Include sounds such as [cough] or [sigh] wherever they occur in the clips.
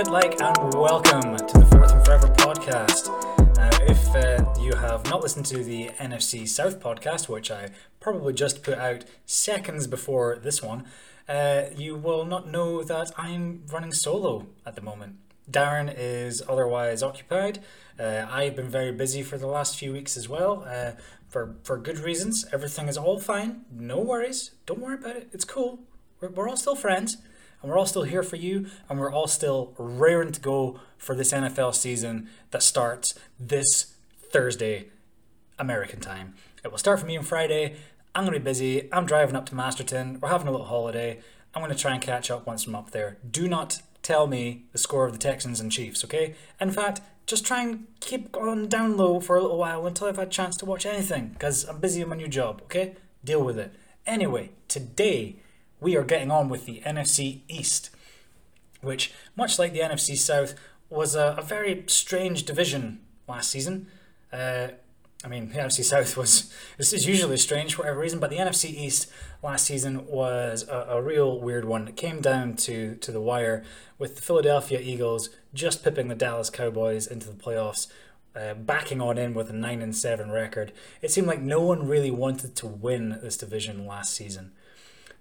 Kia ora, fit like, and welcome to the Fourth and Forever podcast. Now, if uh, you have not listened to the NFC South podcast, which I probably just put out seconds before this one, uh, you will not know that I'm running solo at the moment. Darren is otherwise occupied. Uh, I've been very busy for the last few weeks as well, uh, for for good reasons. Everything is all fine. No worries. Don't worry about it. It's cool. We're, we're all still friends and we're all still here for you, and we're all still raring to go for this NFL season that starts this Thursday, American time. It will start for me on Friday. I'm going to be busy. I'm driving up to Masterton. We're having a little holiday. I'm going to try and catch up once I'm up there. Do not tell me the score of the Texans and Chiefs, okay? In fact, just try and keep on down low for a little while until I've had a chance to watch anything, because I'm busy in my new job, okay? Deal with it. Anyway, today we are getting on with the NFC East, which, much like the NFC South, was a, a very strange division last season. Uh, I mean, the NFC South was [laughs] this is usually strange for whatever reason, but the NFC East last season was a, a, real weird one. It came down to to the wire with the Philadelphia Eagles just pipping the Dallas Cowboys into the playoffs, uh, backing on in with a nine and seven record. It seemed like no one really wanted to win this division last season.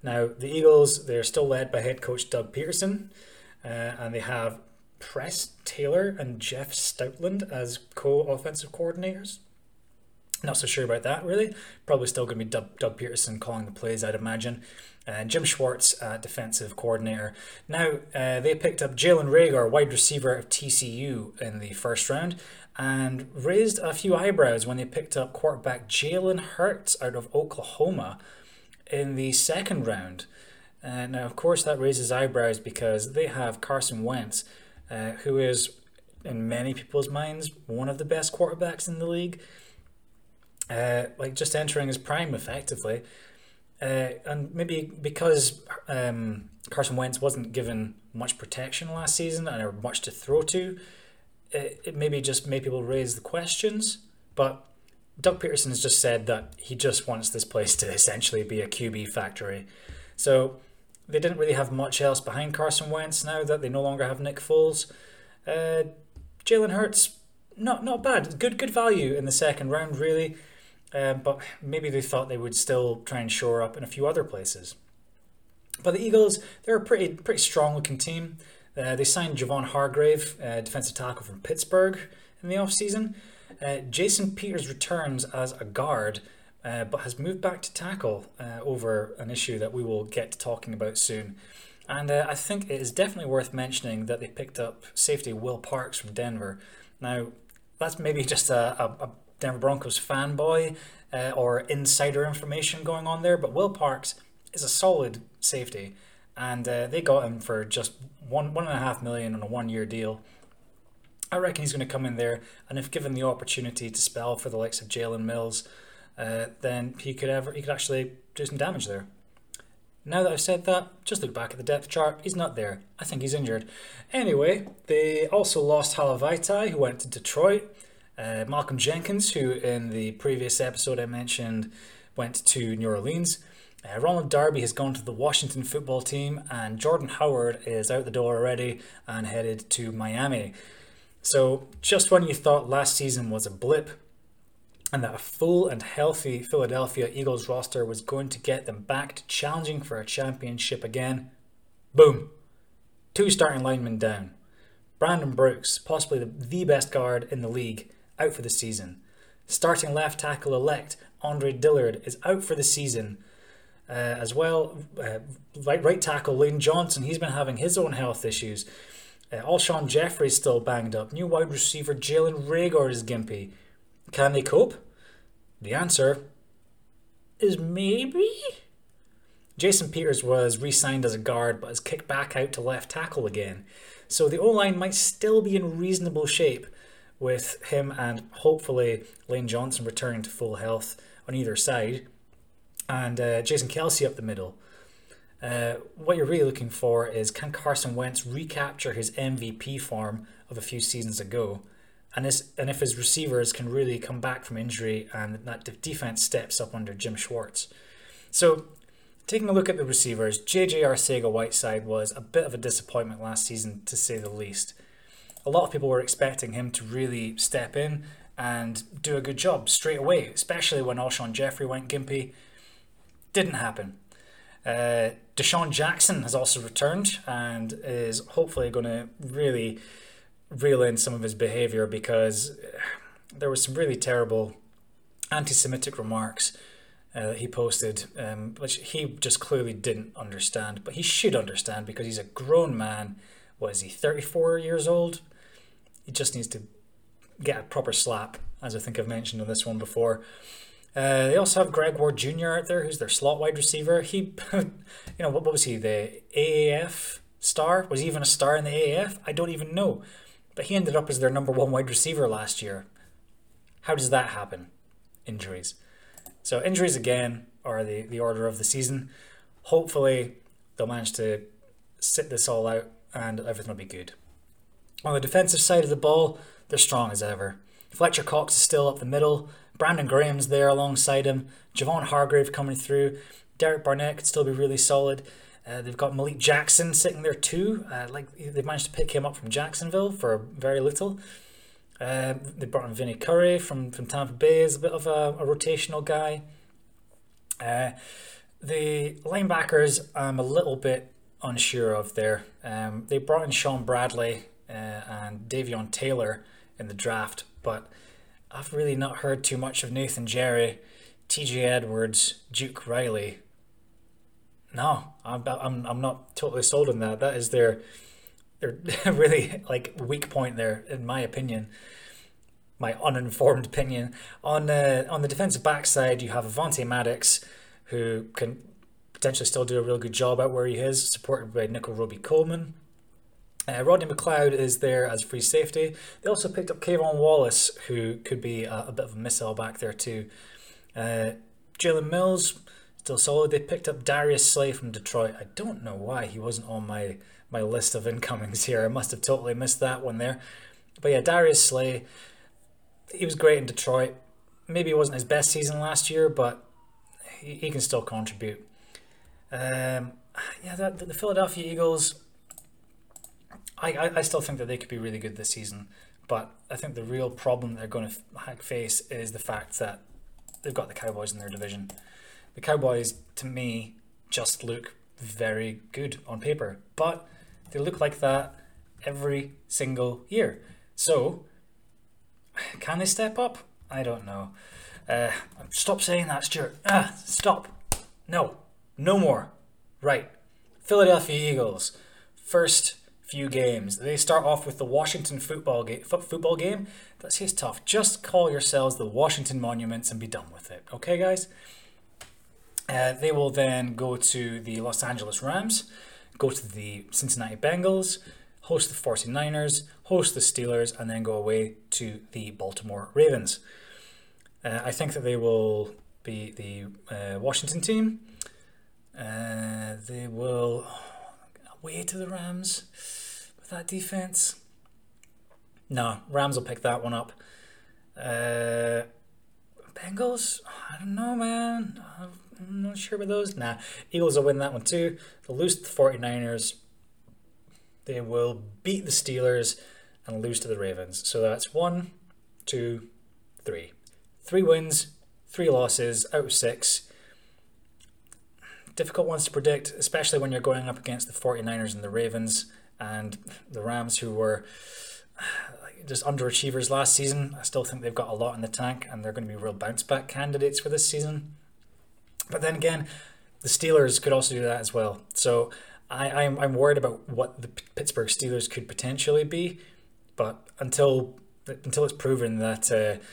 Now, the Eagles, they're still led by head coach Doug Pederson, uh, and they have Press Taylor and Jeff Stoutland as co offensive coordinators. Not so sure about that, really. Probably still going to be Doug, Doug Pederson calling the plays, I'd imagine. And uh, Jim Schwartz, uh, defensive coordinator. Now, uh, they picked up Jalen Reagor, wide receiver of TCU, in the first round, and raised a few eyebrows when they picked up quarterback Jalen Hurts out of Oklahoma in the second round. Uh, now, of course, that raises eyebrows because they have Carson Wentz, uh, who is, in many people's minds, one of the best quarterbacks in the league. Uh, like just entering his prime effectively. Uh, and maybe because um, Carson Wentz wasn't given much protection last season and or much to throw to, it, it maybe just made people raise the questions. But Doug Pederson has just said that he just wants this place to essentially be a QB factory. So they didn't really have much else behind Carson Wentz now that they no longer have Nick Foles. Uh, Jalen Hurts, not not bad, good good value in the second round really, uh, but maybe they thought they would still try and shore up in a few other places. But the Eagles, they're a pretty pretty strong looking team. Uh, they signed Javon Hargrave, uh, defensive tackle from Pittsburgh, in the offseason. Uh, Jason Peters returns as a guard, uh, but has moved back to tackle uh, over an issue that we will get to talking about soon. And uh, I think it is definitely worth mentioning that they picked up safety Will Parks from Denver. Now, that's maybe [laughs] just a, a, a Denver Broncos fanboy uh, or insider information going on there, but Will Parks is a solid safety, and uh, they got him for just one one and a half million on a one year deal. I reckon he's going to come in there, and if given the opportunity to spell for the likes of Jalen Mills, uh, then he could ever he could actually do some damage there. Now that I've said that, just look back at the depth chart. He's not there. I think he's injured. Anyway, they also lost Halavaitai, who went to Detroit. Uh, Malcolm Jenkins, who in the previous episode I mentioned went to New Orleans. Uh, Ronald Darby has gone to the Washington football team, and Jordan Howard is out the door already and headed to Miami. So, just when you thought last season was a blip and that a full and healthy Philadelphia Eagles roster was going to get them back to challenging for a championship again, boom! Two starting linemen down. Brandon Brooks, possibly the, the best guard in the league, out for the season. Starting left tackle elect Andre Dillard is out for the season. Uh, as well, uh, right, right tackle Lane Johnson, he's been having his own health issues. Uh, Alshon Jeffery's still banged up. New wide receiver Jalen Reagor is gimpy. Can they cope? The answer is maybe. Jason Peters was re signed as a guard but is kicked back out to left tackle again. So the O line might still be in reasonable shape with him and hopefully Lane Johnson returning to full health on either side and uh, Jason Kelce up the middle. Uh, what you're really looking for is can Carson Wentz recapture his MVP form of a few seasons ago? And, this, and if his receivers can really come back from injury and that defense steps up under Jim Schwartz. So taking a look at the receivers, JJ Arcega Whiteside was a bit of a disappointment last season, to say the least. A lot of people were expecting him to really step in and do a good job straight away, especially when Alshon Jeffery went gimpy. Didn't happen. Uh, DeSean Jackson has also returned and is hopefully going to really reel in some of his behavior because there was some really terrible anti-Semitic remarks uh, he posted, um, which he just clearly didn't understand. But he should understand because he's a grown man. What is he, 34 years old? He just needs to get a proper slap, as I think I've mentioned on this one before. Uh, they also have Greg Ward Jr. out there, who's their slot wide receiver. He, [laughs] you know, what, what was he, the AAF star? Was he even a star in the AAF? I don't even know. But he ended up as their number one wide receiver last year. How does that happen? Injuries. So injuries again are the, the order of the season. Hopefully they'll manage to sit this all out and everything will be good. On the defensive side of the ball, they're strong as ever. Fletcher Cox is still up the middle. Brandon Graham's there alongside him. Javon Hargrave coming through. Derek Barnett could still be really solid. Uh, they've got Malik Jackson sitting there too. Uh, like they've managed to pick him up from Jacksonville for very little. Uh, they brought in Vinny Curry from, from Tampa Bay as a bit of a, a rotational guy. Uh, the linebackers, I'm a little bit unsure of there. Um, they brought in Shaun Bradley uh, and Davion Taylor in the draft, but I've really not heard too much of Nathan Gerry, TJ Edwards, Duke Riley. No, I'm, I'm, I'm not totally sold on that. That is their they're [laughs] really like weak point there, in my opinion. My uninformed opinion on the on the defensive backside, you have Avonte Maddox, who can potentially still do a real good job out where he is, supported by Nickell Robey-Coleman. Uh, Rodney McLeod is there as free safety. They also picked up K'Von Wallace, who could be a, a bit of a missile back there too. Uh, Jalen Mills, still solid. They picked up Darius Slay from Detroit. I don't know why he wasn't on my my list of [laughs] incomings here. I must have totally missed that one there. But yeah, Darius Slay, he was great in Detroit. Maybe it wasn't his best season last year, but he, he can still contribute. Um, yeah, the Philadelphia Eagles, I, I, still think that they could be really good this season. But I think the real problem they're going to face is the fact that they've got the Cowboys in their division. The Cowboys, to me, just look very good on paper. But they look like that every single year. So, can they step up? I don't know. Uh, stop saying that, Stuart. Ah, stop. No, no more. Right. Philadelphia Eagles. First few games. They start off with the Washington football game. Football game. That's just tough. Just call yourselves the Washington Monuments and be done with it. Okay, guys. Uh, they will then go to the Los Angeles Rams go to the Cincinnati Bengals, host the 49ers, host the Steelers, and then go away to the Baltimore Ravens. Uh, I think that they will be the uh, Washington team. Uh, they will away to the Rams with that defense. No, Rams will pick that one up. Uh, Bengals, I don't know, man. I'm not sure about those. Nah, Eagles will win that one too. They'll lose to the 49ers. They will beat the Steelers and lose to the Ravens. So that's one, two, three. Three wins, three losses out of six. Difficult ones to predict, especially when you're going up against the 49ers and the Ravens and the Rams, who were [sighs] just underachievers last season. I still think they've got a lot in the tank and they're going to be real bounce back candidates for this season. But then again, the Steelers could also do that as well. So I, I'm, I'm worried about what the Pittsburgh Steelers could potentially be. But until until it's proven that uh,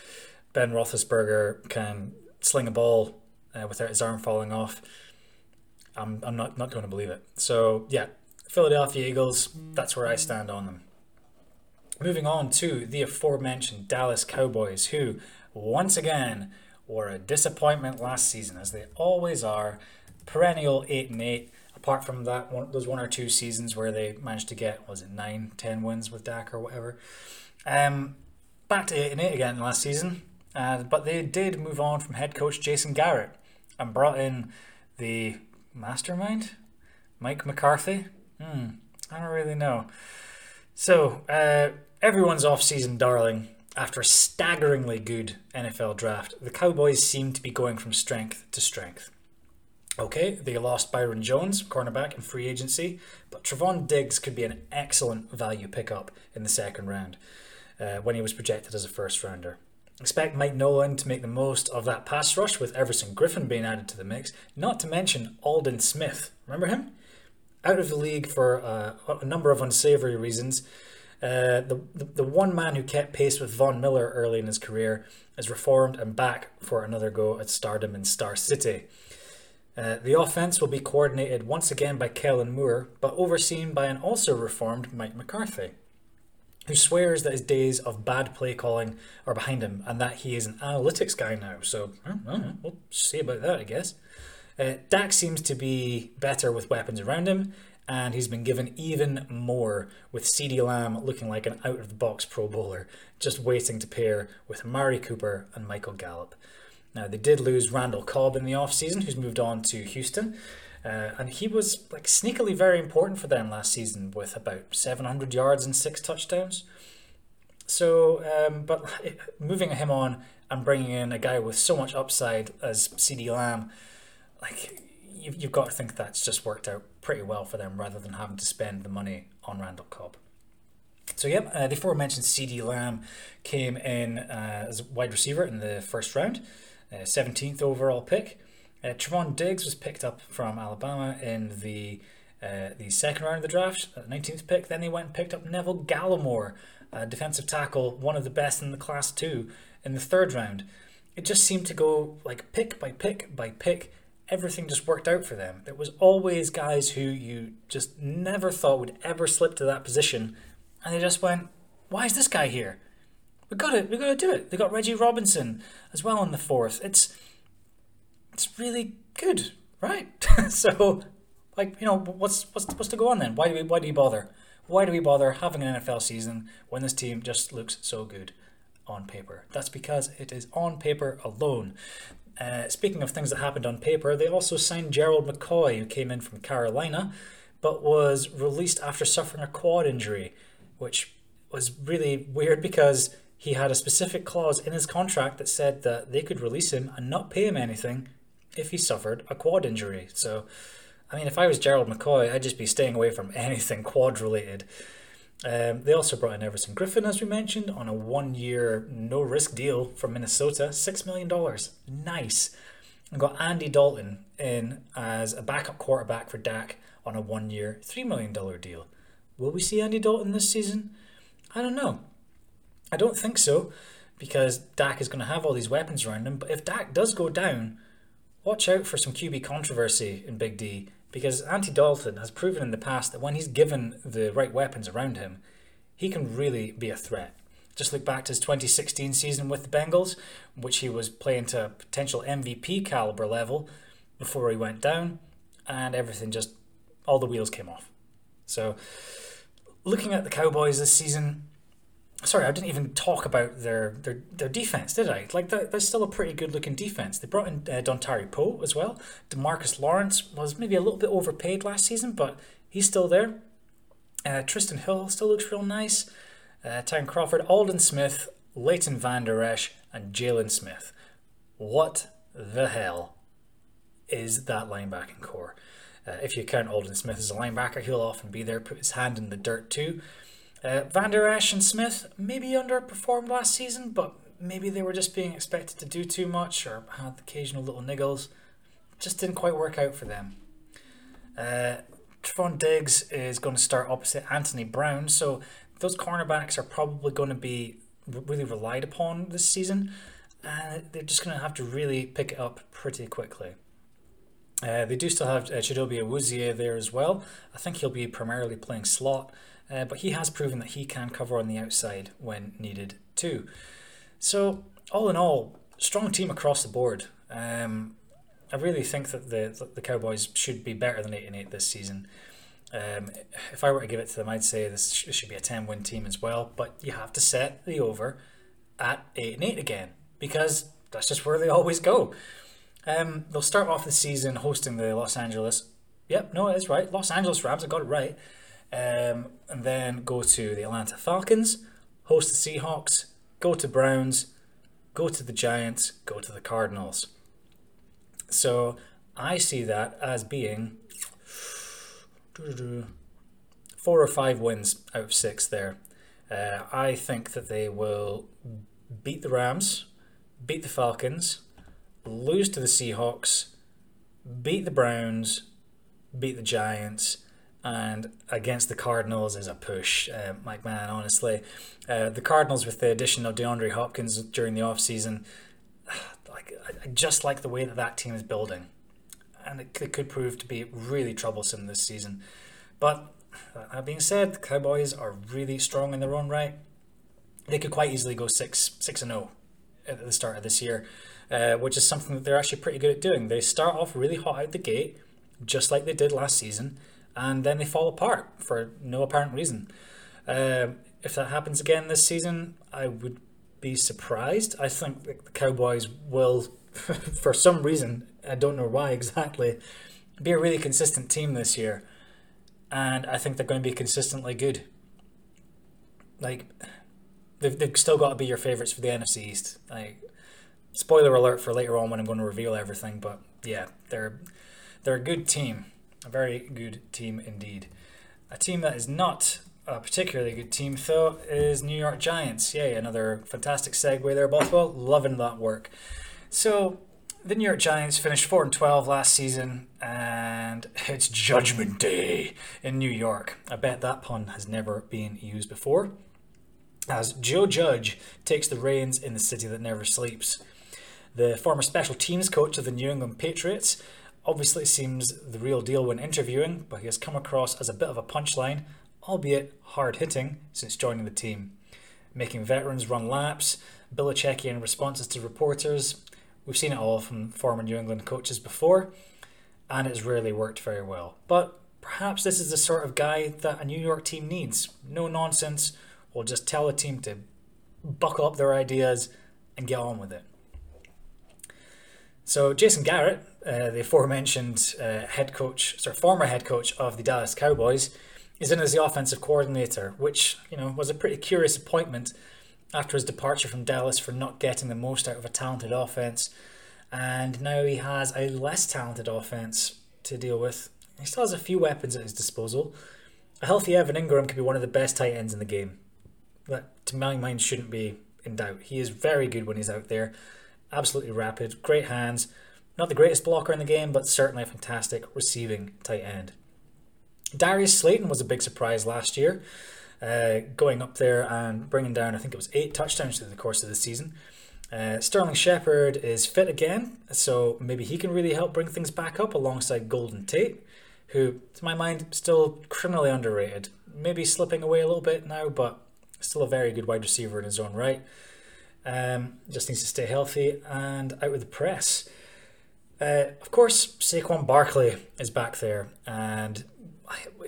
Ben Roethlisberger can sling a ball uh, without his arm falling off, I'm, I'm not, not going to believe it. So, yeah, Philadelphia Eagles, that's where I stand on them. Moving on to the aforementioned Dallas Cowboys, who once again were a disappointment last season, as they always are. Perennial eight and eight. Apart from that, one, those one or two seasons where they managed to get was it nine, ten wins with Dak or whatever. Um, back to eight and eight again last season, uh, but they did move on from head coach Jason Garrett and brought in the mastermind? Mike McCarthy? Hmm, I don't really know. So, uh, everyone's off-season darling. After a staggeringly good NFL draft, the Cowboys seem to be going from strength to strength. Okay, they lost Byron Jones, cornerback, in free agency, but Trevon Diggs could be an excellent value pickup in the second round uh, when he was projected as a first rounder. Expect Mike Nolan to make the most of that pass rush with Everson Griffen being added to the mix, not to mention Aldon Smith. Remember him? Out of the league for uh, a number of unsavory reasons. Uh, the, the, the one man who kept pace with Von Miller early in his career is reformed and back for another go at stardom in Star City. Uh, the offense will be coordinated once again by Kellen Moore, but overseen by an also reformed Mike McCarthy, who swears that his days of bad play calling are behind him and that he is an analytics guy now. So, we'll see about that, I guess. Uh, Dak seems to be better with weapons around him, and he's been given even more with CeeDee Lamb looking like an out of the box Pro Bowler, just waiting to pair with Amari Cooper and Michael Gallup. Now, they did lose Randall Cobb in the offseason, who's moved on to Houston. Uh, and he was like sneakily very important for them last season with about 700 yards and six touchdowns. So, um, but [laughs] moving him on and bringing in a guy with so much upside as CeeDee Lamb, like you've, you've got to think that's just worked out pretty well for them rather than having to spend the money on Randall Cobb. So, yep, uh, the aforementioned CeeDee Lamb came in uh, as wide receiver in the first round. 17th uh, overall pick. Uh, Diggs was picked up from Alabama in the uh, the second round of the draft, 19th pick. Then they went and picked up Neville Gallimore, a defensive tackle, one of the best in the class too, in the third round. It just seemed to go like pick by pick by pick. Everything just worked out for them. There was always guys who you just never thought would ever slip to that position, and they just went, "Why is this guy here?" We got it. We got to do it. They got Reggie Robinson as well in the fourth. It's it's really good, right? [laughs] so, like you know, what's what's what's to go on then? Why do we why do we bother? Why do we bother having an NFL season when this team just looks so good on paper? That's because it is on paper alone. Uh, speaking of things that happened on paper, they also signed Gerald McCoy, who came in from Carolina, but was released after suffering a quad injury, which was really weird because he had a specific clause in his contract that said that they could release him and not pay him anything if he suffered a quad injury. So, I mean, if I was Gerald McCoy, I'd just be staying away from [laughs] anything quad related. Um, they also brought in Everson Griffen, as we mentioned, on a one year no risk deal from Minnesota, $6 million. Nice. And got Andy Dalton in as a backup quarterback for Dak on a one year, $3 million deal. Will we see Andy Dalton this season? I don't know. I don't think so, because Dak is going to have all these weapons around him. But if Dak does go down, watch out for some QB controversy in Big D, because Andy Dalton has proven in the past that when he's given the right weapons around him, he can really be a threat. Just look back to his 2016 season with the Bengals, which he was playing to a potential MVP caliber level before he went down, and everything just, all the wheels came off. So, looking at the Cowboys this season, sorry, I didn't even talk about their their, their defense, did I? Like, they're, still a pretty good looking defense. They brought in uh, Dontari Poe as well. Demarcus Lawrence was maybe a little bit overpaid last season, but he's still there. Uh, Trysten Hill still looks real nice. Uh, Tyrone Crawford, Aldon Smith, Leighton Vander Esch, and Jaylon Smith. What the hell is that linebacking core? Uh, if you count Aldon Smith as a linebacker, he'll often be there, put his hand in the dirt too. Uh, Vander Esch and Smith maybe underperformed last season, but maybe they were just being expected to do too much or had occasional little niggles. Just didn't quite work out for them. Uh, Trevon Diggs is going to start opposite Anthony Brown, so those cornerbacks are probably going to be really relied upon this season, and they're just going to have to really pick it up pretty quickly. Uh, they do still have uh, Chidobe Awuzie there as well. I think he'll be primarily playing slot, uh, but he has proven that he can cover on the outside when needed too. So, all in all, strong team across the board. Um, I really think that the the Cowboys should be better than eight and eight this season. Um, if I were to give it to them, I'd say this should be a ten win team as well. But you have to set the over at eight and eight again because that's just where they [laughs] always go. Um, they'll start off the season hosting the Los Angeles. Yep, no, it's right. Los Angeles Rams. I got it right. Um, and then go to the Atlanta Falcons, host the Seahawks, go to Browns, go to the Giants, go to the Cardinals. So I see that as being [sighs] four or five wins out of six there. Uh, I think that they will beat the Rams, beat the Falcons, lose to the Seahawks, beat the Browns, beat the Giants, and against the Cardinals is a push. Uh, Mike Man, honestly, uh, the Cardinals with the addition of DeAndre Hopkins during the offseason, [sighs] like I just like the way that that team is building, and it, it could prove to be really troublesome this season. But that being said, the Cowboys are really strong in their own right. They could quite easily go six six and zero oh at the start of this year, uh, which is something that they're actually pretty good at doing. They start off really hot out the gate, just like they did last season, and then they fall apart for no apparent reason. Uh, if that happens again this season, I would be surprised. I think the Cowboys will, [laughs] for some reason, I don't know why exactly, be a really consistent team this year and I think they're going to be consistently good. Like, they've, they've still got to be your favourites for the NFC East. Like, spoiler alert for later on when I'm going to reveal everything, but yeah, they're they're a good team, a very good team indeed. A team that is not a particularly good team, though, is New York Giants. Yay, another fantastic segue there, Bothwell. Loving that work. So, the New York Giants finished 4 and 12 last season, and it's Judgment Day in New York. I bet that pun has never been used before. As Joe Judge takes the reins in the city that never sleeps. The former special teams coach of the New England Patriots obviously seems the real deal when interviewing, but he has come across as a bit of a punchline, albeit hard hitting, since joining the team. Making veterans run laps, Belichickian responses to reporters, We've seen it all from former New England coaches before, and it's rarely worked very well. But perhaps this is the sort of guy that a New York team needs. No nonsense, will just tell a team to buckle up their ideas and get on with it. So Jason Garrett, uh, the aforementioned uh, head coach, sorry, former head coach of the Dallas Cowboys, is in as the offensive coordinator, which you know was a pretty curious appointment after his departure from Dallas for not getting the most out of a talented offense. And now he has a less talented offense to deal with. He still has a few weapons at his disposal. A healthy Evan Engram could be one of the best tight ends in the game. That, to my mind, shouldn't be in doubt. He is very good when he's out there. Absolutely rapid, great hands. Not the greatest blocker in the game, but certainly a fantastic receiving tight end. Darius Slayton was a big surprise last year uh, going up there and bringing down, I think it was eight touchdowns through the course of the season. Uh, Sterling Shepard is fit again, so maybe he can really help bring things back up alongside Golden Tate, who, to my mind, still criminally underrated. Maybe slipping away a little bit now, but still a very good wide receiver in his own right. Um, just needs to stay healthy and out with the press. Uh, of course, Saquon Barkley is back there, and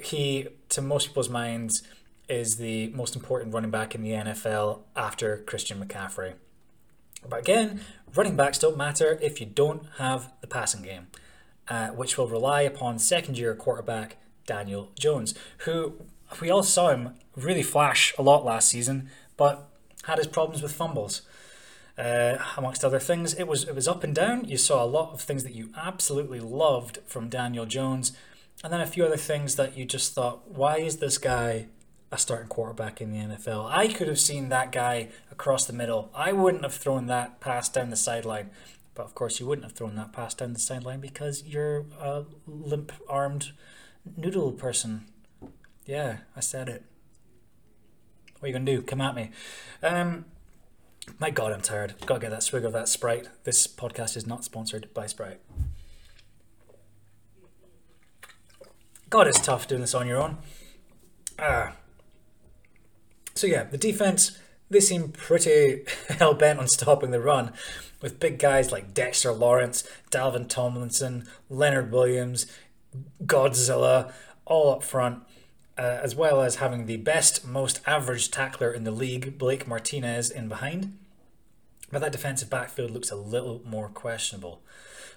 he, to most people's minds, is the most important running back in the NFL after Christian McCaffrey. But again, running backs don't matter if you don't have the passing game, uh, which will rely upon second year quarterback Daniel Jones, who we all saw him really flash a lot last season, but had his problems with fumbles. Uh, amongst other things, it was it was up and down. You saw a lot of things that you absolutely loved from Daniel Jones, and then a few other things that you just thought, why is this guy a starting quarterback in the NFL. I could have seen that guy across the middle. I wouldn't have thrown that pass down the sideline. But of course, you wouldn't have thrown that pass down the sideline because you're a limp armed noodle person. Yeah, I said it. What are you going to do? Come at me. Um, my God, I'm tired. Gotta get that swig of that Sprite. This podcast is not sponsored by Sprite. God, it's tough doing this on your own. Ah. So yeah, the defense they seem pretty [laughs] hell bent on stopping the run, with big guys like Dexter Lawrence, Dalvin Tomlinson, Leonard Williams, Godzilla, all up front, uh, as well as having the best, most average tackler in the league, Blake Martinez, in behind. But that defensive backfield looks a little more questionable.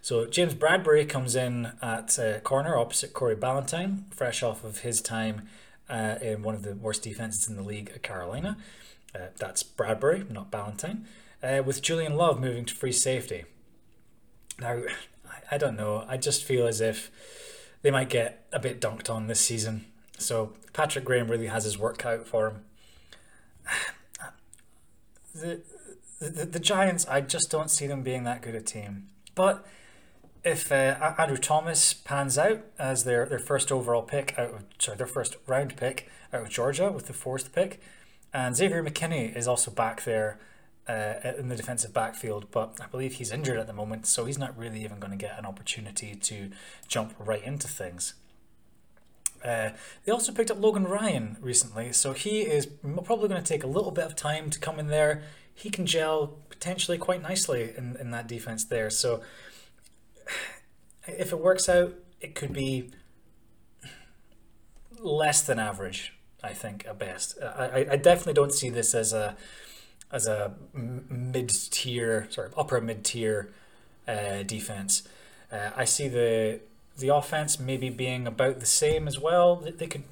So James Bradberry comes in at uh, corner opposite Corey Ballentine, fresh off of his time uh, in one of the worst defenses in the league at Carolina. Uh, that's Bradberry, not Ballentine. Uh, with Julian Love moving to free safety. Now, I, I don't know. I just feel as if they might get a bit dunked on this season. So Patrick Graham really has his work out for him. [sighs] The, the, the Giants, I just don't see them being that good a team. But if uh, Andrew Thomas pans out as their, their first overall pick out of sorry their first round pick out of Georgia with the fourth pick, and Xavier McKinney is also back there uh, in the defensive backfield, but I believe he's injured at the moment, so he's not really even going to get an opportunity to jump right into things. Uh, they also picked up Logan Ryan recently, so he is probably going to take a little bit of time to come in there. He can gel potentially quite nicely in, in that defense there. So [sighs] if it works out, it could be less than average. I think at best. I, I definitely don't see this as a as a mid tier, sorry, upper mid tier uh, defense. Uh, I see the the offense maybe being about the same as well. They, could.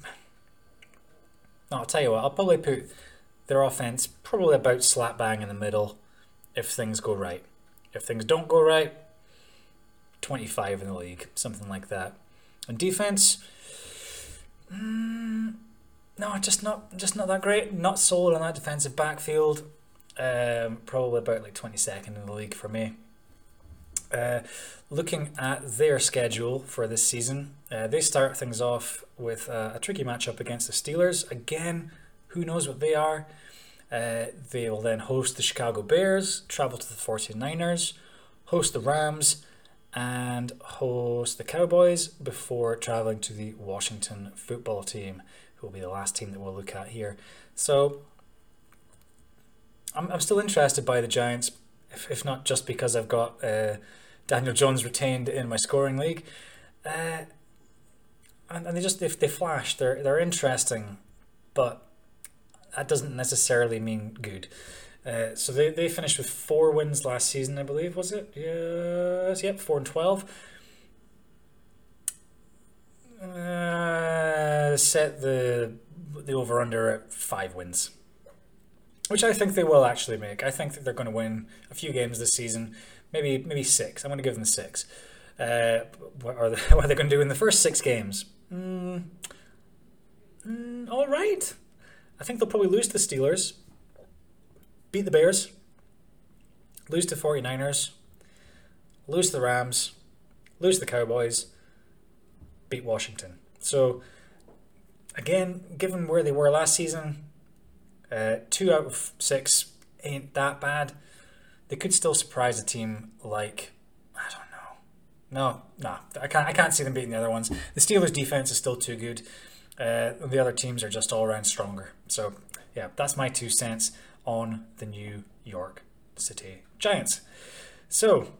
No, I'll tell you what. I'll probably put their offense probably about slap bang in the middle, if things go right. If things don't go right, twenty five in the league, something like that. And defense. Mm, no, just not just not that great. Not sold on that defensive backfield. Um, probably about like twenty second in the league for me. Uh, looking at their schedule for this season, uh, they start things off with uh, a tricky matchup against the Steelers. Again, who knows what they are? Uh, they will then host the Chicago Bears, travel to the 49ers, host the Rams, and host the Cowboys before traveling to the Washington football team, who will be the last team that we'll look at here. So I'm, I'm still interested by the Giants, if, if not just because I've got uh, Daniel Jones retained in my scoring league. Uh, and, and they just they, they flash. They're they're interesting, but that doesn't necessarily mean good. Uh, so they, they finished with four wins last season, I believe, was it? Yes, yep, four and twelve. Uh, set the the over under at five wins which I think they will actually make. I think that they're going to win a few games this season, maybe maybe six. I'm going to give them six. Uh, what are they, [laughs] what are they going to do in the first six games? Mm, mm, all right. I think they'll probably lose to the Steelers, beat the Bears, lose to 49ers, lose to the Rams, lose to the Cowboys, beat Washington. So, again, given where they were last season, uh, two out of six ain't that bad. They could still surprise a team like I don't know. No, no, I can't. I can't see them beating the other ones. The Steelers' defense is still too good. Uh, the other teams are just all around stronger. So yeah, that's my two cents on the New York City Giants. So,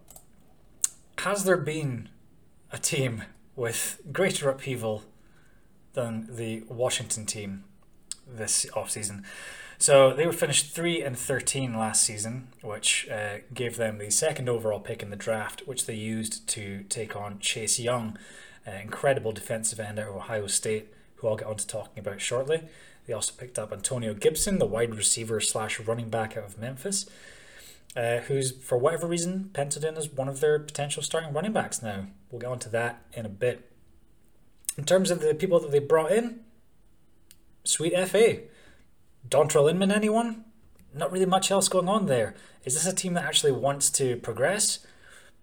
has there been a team with greater upheaval than the Washington team this offseason? So they were finished three and thirteen last season, which uh, gave them the second overall pick in the draft, which they used to take on Chase Young, an incredible defensive end out of Ohio State, who I'll get on to talking about shortly. They also picked up Antonio Gibson, the wide receiver slash running back out of Memphis, uh, who's for whatever reason penciled in as one of their potential starting running backs now. We'll get on to that in a bit. In terms of the people that they brought in, sweet FA. Dontrelle Inman, anyone? Not really much else going on there. Is this a team that actually wants to progress?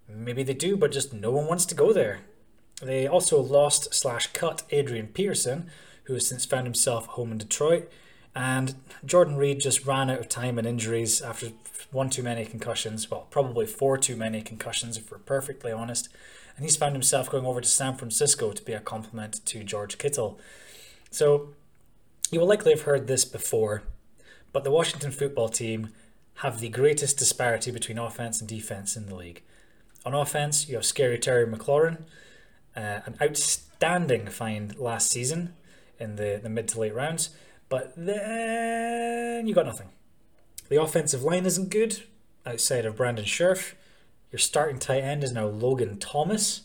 Maybe they do, but just no one wants to go there. They also lost slash cut Adrian Peterson, who has since found himself home in Detroit. And Jordan Reed just ran out of time and injuries after one too many concussions. Well, probably four too many concussions, if we're perfectly honest. And he's found himself going over to San Francisco to be a complement to George Kittle. So you will likely have heard this before, but the Washington football team have the greatest disparity between offense and defense in the league. On offense, you have scary Terry McLaurin, uh, an outstanding find last season in the, the mid to late rounds, but then you got nothing. The offensive line isn't good outside of Brandon Scherff. Your Your starting tight end is now Logan Thomas.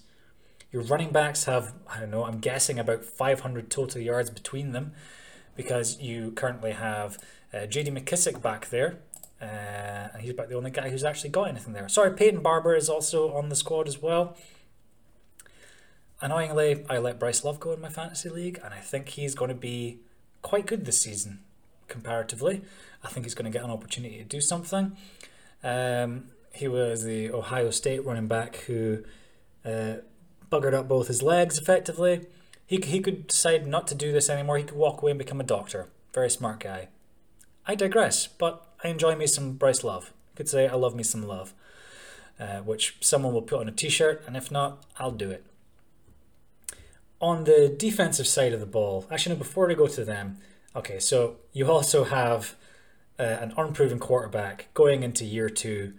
Your running backs have, I don't know, I'm guessing about 500 total yards between them because you currently have uh, JD McKissic back there. Uh, and he's about the only guy who's actually got anything there. Sorry, Peyton Barber is also on the squad as well. Annoyingly, I let Bryce Love go in my fantasy league, and I think he's going to be quite good this season comparatively. I think he's going to get an opportunity to do something. Um, he was the Ohio State running back who uh, buggered up both his legs effectively. He, he could decide not to do this anymore. He could walk away and become a doctor. Very smart guy. I digress, but I enjoy me some Bryce Love. I could say I love me some love, uh, which someone will put on a t shirt, and if not, I'll do it. On the defensive side of the ball, actually, no, before we go to them, okay, so you also have uh, an unproven quarterback going into year two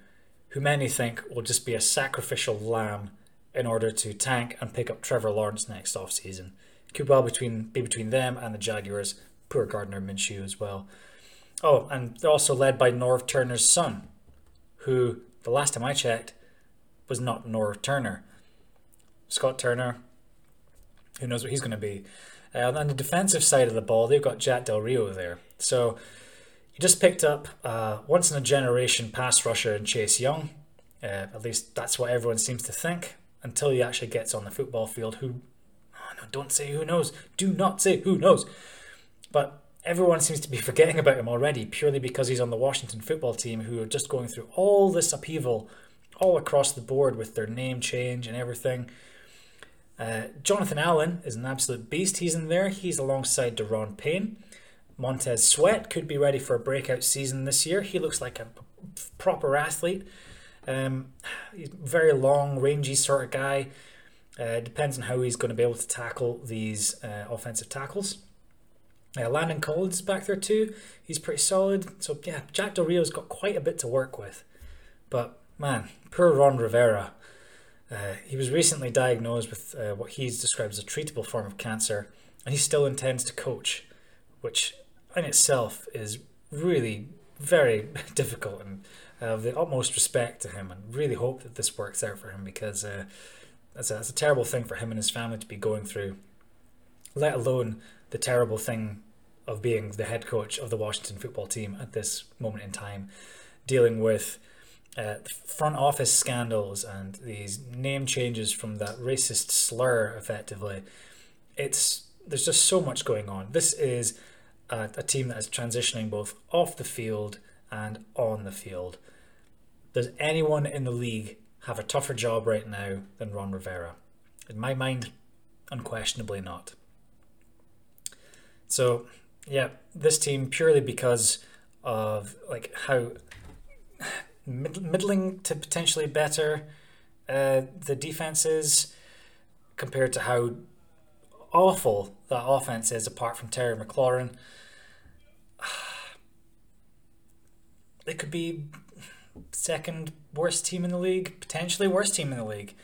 who many think will just be a sacrificial lamb in order to tank and pick up Trevor Lawrence next offseason. Could well between be between them and the Jaguars. Poor Gardner Minshew as well. Oh, and they're also led by Norv Turner's son, who the last time I checked was not Norv Turner. Scott Turner, who knows what he's going to be. Uh, on the defensive side of the ball, they've got Jack Del Rio there. So you just picked up uh, once in a generation pass rusher in Chase Young. Uh, at least that's what everyone seems to think until he actually gets on the football field. Who, don't say who knows. Do not say who knows. But everyone seems to be [laughs] forgetting about him already purely because he's on the Washington football team who are just going through all this upheaval all across the board with their name change and everything. Uh, Jonathan Allen is an absolute beast. He's in there. He's alongside Da'Ron Payne. Montez Sweat could be ready for a breakout season this year. He looks like a proper athlete. Um, [sighs] he's very long, rangy sort of guy. Uh, depends on how he's going to be able to tackle these uh, offensive tackles. Uh, Landon Collins back there too. He's pretty solid. So yeah, Jack Del Rio's got quite a bit to work with. But man, poor Ron Rivera. Uh, he was recently diagnosed with uh, what he's described as a treatable form of cancer, and he still intends to coach, which in itself is really very [laughs] difficult. And I have the utmost respect to him, and really hope that this works out for him because uh, that's, a, that's a terrible thing for him and his family to be going through. Let alone the terrible thing of being the head coach of the Washington football team at this moment in time, dealing with uh, front office scandals and these name changes from that racist slur, effectively. It's there's just so much going on. This is a, a team that is transitioning both off the field and on the field. Does anyone in the league have a tougher job right now than Ron Rivera? In my mind, unquestionably not. So, yeah, this team purely because of like how middling to potentially better uh, the defense is compared to how awful that offense is apart from Terry McLaurin. [sighs] It could be second worst team in the league, potentially worst team in the league.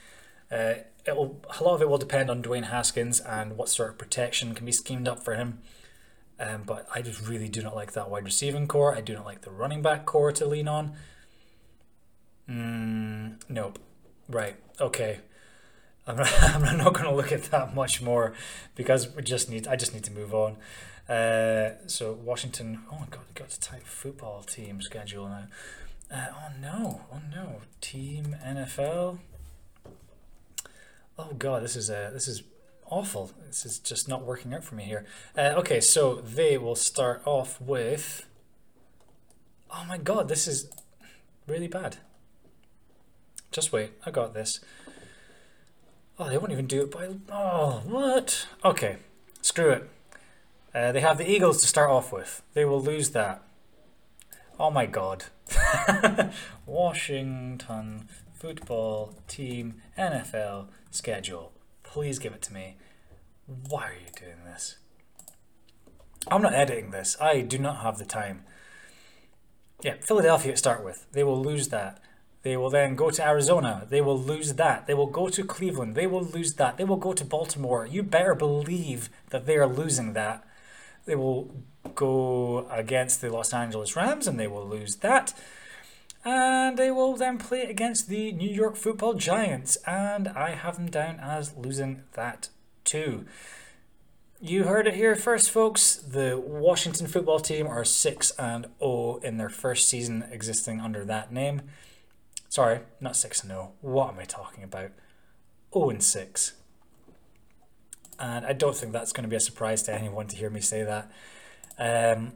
Uh, it will a lot of it will depend on Dwayne Haskins and what sort of protection can be schemed up for him. Um, but I just really do not like that wide receiving core. I do not like the running back core to lean on. Mm, nope. Right. Okay. I'm not, [laughs] I'm not going to look at that much more because we just need. I just need to move on. Uh, so Washington. Oh my God, got to type football team schedule now. Uh, oh no! Oh no! Team NFL. Oh God, this is uh, this is awful. This is just not working out for me here. Uh, okay, so they will start off with. Oh my God, this is really bad. Just wait, I got this. Oh, they won't even do it by. Oh, what? Okay, screw it. Uh, they have the Eagles to start off with. They will lose that. Oh my god. [laughs] [laughs] Washington football team NFL schedule. Please give it to me. Why are you doing this? I'm not editing this. I do not have the time. Yeah, Philadelphia to start with. They will lose that. They will then go to Arizona. They will lose that. They will go to Cleveland. They will lose that. They will go to Baltimore. You better believe that they are losing that. They will go against the Los Angeles Rams and they will lose that. And they will then play against the New York Football Giants, and I have them down as losing that too. You heard it here first, folks. The Washington football team are 6 and 0 in their first season existing under that name. Sorry, not 6 and 0. What am I talking about? 0 and 6. And I don't think that's going to be a surprise to anyone to hear me say that. Um,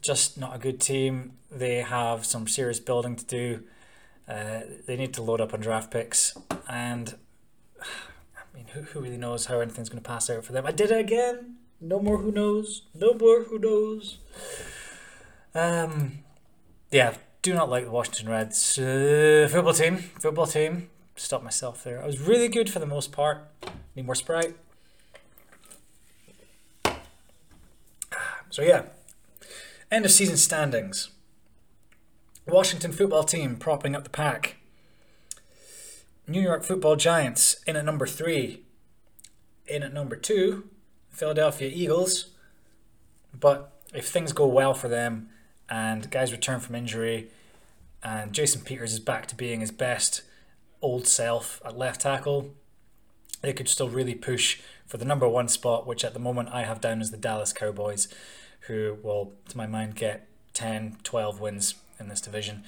just not a good team. They have some serious building to do. Uh, they need to load up on draft picks, and [sighs] I mean, who, who really knows how anything's going to pass out for them? I did it again. No more who knows. No more who knows. Um, yeah, do not like the Washington Reds uh, football team. Football team. Stop myself there. I was really good for the most part. Need more Sprite. [sighs] So yeah, End of season standings. Washington football team propping up the pack. New York football giants in at number three. In at number two, Philadelphia Eagles. But if things go well for them and guys return from injury and Jason Peters is back to being his best old self at left tackle, they could still really push for the number one spot, which at the moment I have down as the Dallas Cowboys who will, to my mind, get 10, 12 wins in this division.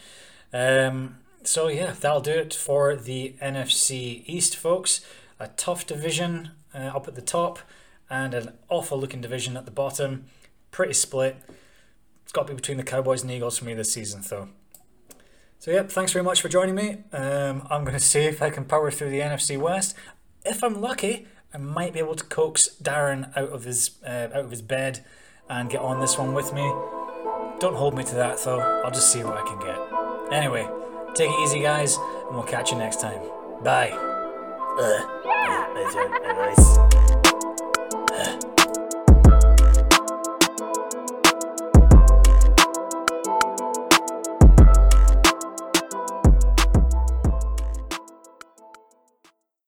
Um, so, yeah, that'll do it for the NFC East, folks. A tough division uh, up at the top and an awful looking division at the bottom. Pretty split. It's got to be between the Cowboys and Eagles for me this season, though. So, yep, thanks very much for joining me. Um, I'm going to see if I can power through the NFC West. If I'm lucky, I might be able to coax Darren out of his uh, out of his bed and get on this one with me. Don't hold me to that though, I'll just see what I can get. Anyway, take it easy, guys, and we'll catch you next time. Bye. Uh, [laughs]